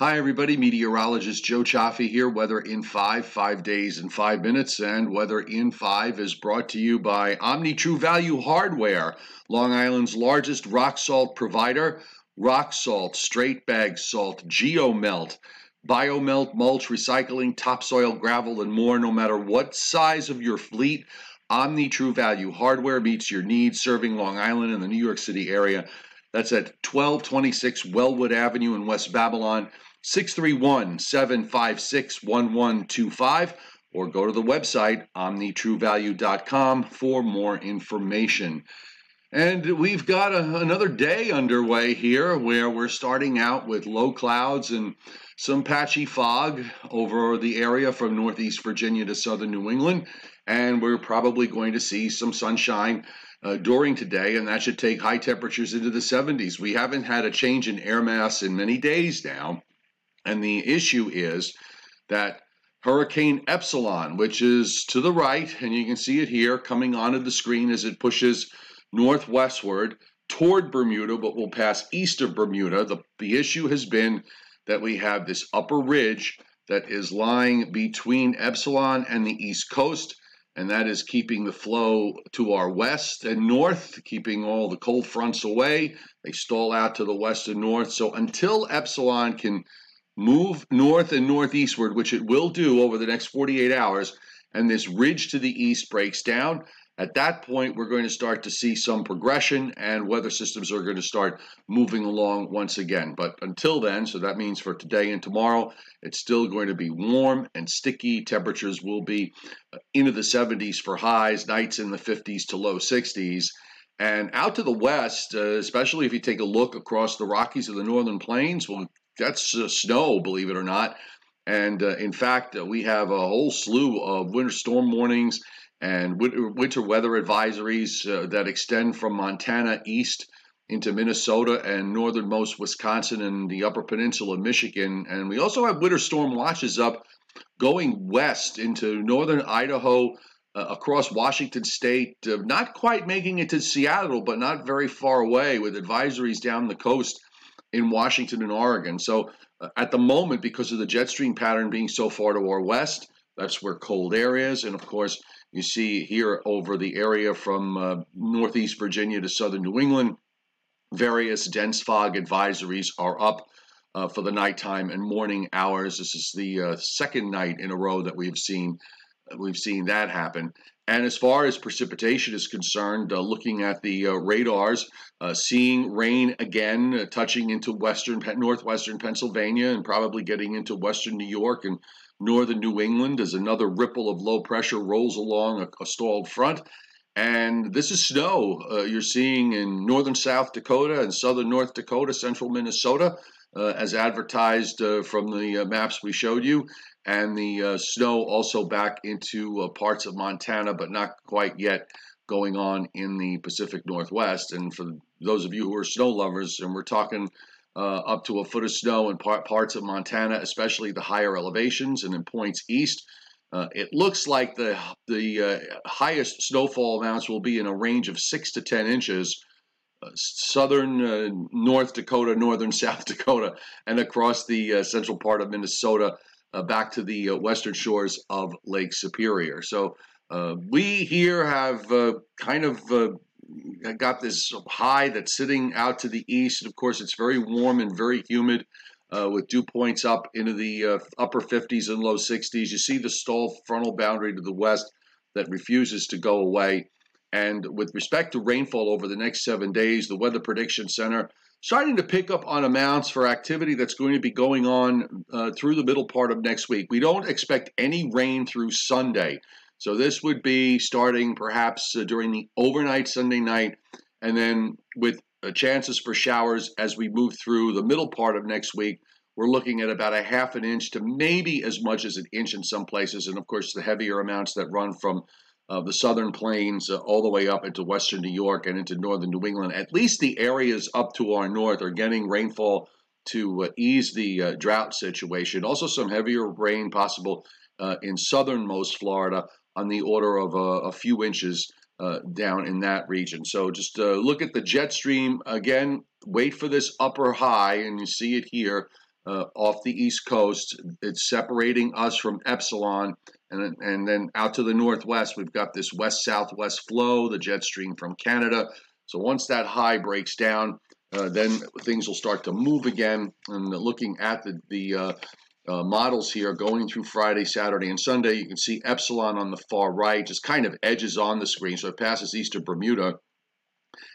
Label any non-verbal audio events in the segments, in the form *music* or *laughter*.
Hi, everybody. Meteorologist Joe Cioffi here. Weather in five, five days and five minutes. And Weather in five is brought to you by Omni True Value Hardware, Long Island's largest rock salt provider. Rock salt, straight bag salt, geomelt, biomelt, mulch, recycling, topsoil, gravel, and more. No matter what size of your fleet, Omni True Value Hardware meets your needs, serving Long Island and the New York City area. That's at 1226 Wellwood Avenue in West Babylon. 631 756 1125 or go to the website omnitruevalue.com for more information. And we've got a, another day underway here where we're starting out with low clouds and some patchy fog over the area from northeast Virginia to southern New England. And we're probably going to see some sunshine uh, during today, and that should take high temperatures into the 70s. We haven't had a change in air mass in many days now. And the issue is that Hurricane Epsilon, which is to the right, and you can see it here coming onto the screen as it pushes northwestward toward Bermuda, but will pass east of Bermuda. The, the issue has been that we have this upper ridge that is lying between Epsilon and the east coast, and that is keeping the flow to our west and north, keeping all the cold fronts away. They stall out to the west and north. So until Epsilon can move north and northeastward, which it will do over the next 48 hours, and this ridge to the east breaks down, at that point, we're going to start to see some progression and weather systems are going to start moving along once again. But until then, so that means for today and tomorrow, it's still going to be warm and sticky. Temperatures will be uh, into the 70s for highs, nights in the 50s to low 60s. And out to the west, uh, especially if you take a look across the Rockies of the Northern Plains, well, that's uh, snow, believe it or not. And uh, in fact, uh, we have a whole slew of winter storm warnings and winter weather advisories uh, that extend from Montana east into Minnesota and northernmost Wisconsin and the Upper Peninsula of Michigan. And we also have winter storm watches up going west into northern Idaho, uh, across Washington state, uh, not quite making it to Seattle, but not very far away, with advisories down the coast in Washington and Oregon. So uh, at the moment, because of the jet stream pattern being so far to our west, that's where cold air is. And of course, you see here over the area from uh, northeast Virginia to southern New England, various dense fog advisories are up uh, for the nighttime and morning hours. This is the uh, second night in a row that we've seen we've seen that happen. And as far as precipitation is concerned, uh, looking at the uh, radars, uh, seeing rain again uh, touching into western, northwestern Pennsylvania and probably getting into western New York and northern New England as another ripple of low pressure rolls along a, a stalled front. And this is snow uh, you're seeing in northern South Dakota and southern North Dakota, central Minnesota, uh, as advertised from the maps we showed you and the uh, snow also back into uh, parts of Montana, but not quite yet going on in the Pacific Northwest. And for those of you who are snow lovers, and we're talking uh, up to a foot of snow in par- parts of Montana, especially the higher elevations and in points east. Uh, it looks like the the uh, highest snowfall amounts will be in a range of six to ten inches, uh, southern North Dakota, northern *laughs* South Dakota, and across the central part of Minnesota uh, back to the uh, western shores of Lake Superior. So uh, we here have uh, kind of uh, got this high that's sitting out to the east. And of course, it's very warm and very humid. Uh, with dew points up into the upper 50s and low 60s. You see the stall frontal boundary to the west that refuses to go away. And with respect to rainfall over the next seven days, the Weather Prediction Center starting to pick up on amounts for activity that's going to be going on uh, through the middle part of next week. We don't expect any rain through Sunday. So this would be starting perhaps uh, during the overnight Sunday night, and then with uh, chances for showers as we move through the middle part of next week. We're looking at about a half an inch to maybe as much as an inch in some places, and of course the heavier amounts that run from of the southern plains uh, all the way up into western New York and into northern New England. At least the areas up to our north are getting rainfall to uh, ease the uh, drought situation. Also, some heavier rain possible uh, in southernmost Florida on the order of uh, a few inches uh, down in that region. So just look at the jet stream again. Wait for this upper high, and you see it here. uh, off the east coast. It's separating us from Epsilon, and and then out to the northwest, we've got this west southwest flow, the jet stream from Canada. So once that high breaks down, uh, then things will start to move again. And looking at the the uh, models here going through Friday, Saturday, and Sunday, you can see Epsilon on the far right just kind of edges on the screen, so it passes east of Bermuda.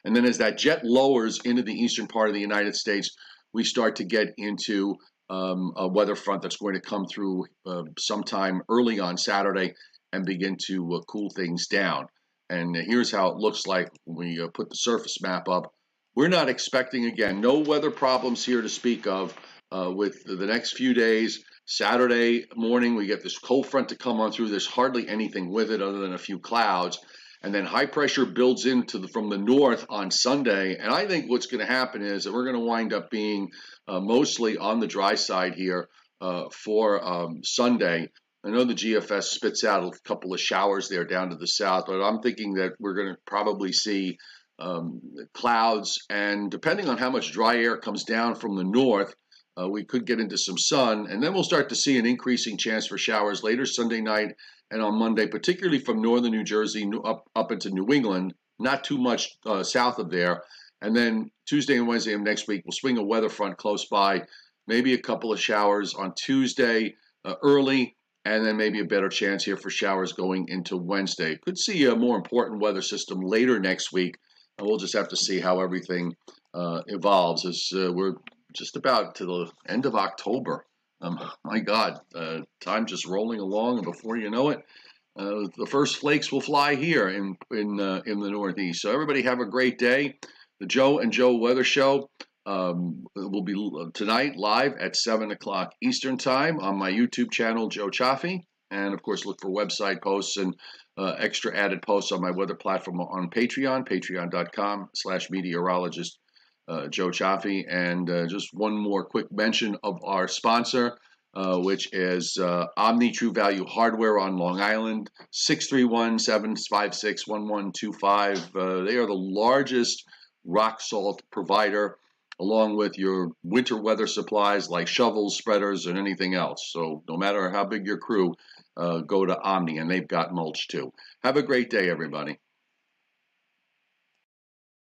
And then as that jet lowers into the eastern part of the United States, we start to get into um, a weather front that's going to come through uh, sometime early on Saturday and begin to uh, cool things down. And here's how it looks like when we uh, put the surface map up. We're not expecting, again, no weather problems here to speak of uh, with the next few days. Saturday morning, we get this cold front to come on through. There's hardly anything with it other than a few clouds. And then high pressure builds into the, from the north on Sunday. And I think what's going to happen is that we're going to wind up being uh, mostly on the dry side here uh, for um, Sunday. I know the GFS spits out a couple of showers there down to the south, but I'm thinking that we're going to probably see um, clouds. And depending on how much dry air comes down from the north, uh, we could get into some sun, and then we'll start to see an increasing chance for showers later Sunday night and on Monday, particularly from northern New Jersey up up into New England. Not too much uh, south of there, and then Tuesday and Wednesday of next week, we'll swing a weather front close by. Maybe a couple of showers on Tuesday uh, early, and then maybe a better chance here for showers going into Wednesday. Could see a more important weather system later next week. And we'll just have to see how everything uh, evolves as uh, we're just about to the end of October. Um, my God, uh, time just rolling along, and before you know it, uh, the first flakes will fly here in in uh, in the Northeast. So everybody have a great day. The Joe and Joe Weather Show um, will be tonight live at seven o'clock Eastern Time on my YouTube channel, Joe Cioffi, and of course look for website posts and uh, extra added posts on my weather platform on Patreon, patreon.com/slash meteorologist uh, Joe Cioffi. And uh, just one more quick mention of our sponsor, uh, which is uh, Omni True Value Hardware on Long Island, 631 756 1125. Uh, they are the largest rock salt provider. Along with your winter weather supplies like shovels, spreaders, and anything else. So, no matter how big your crew, uh, go to Omni, and they've got mulch too. Have a great day, everybody.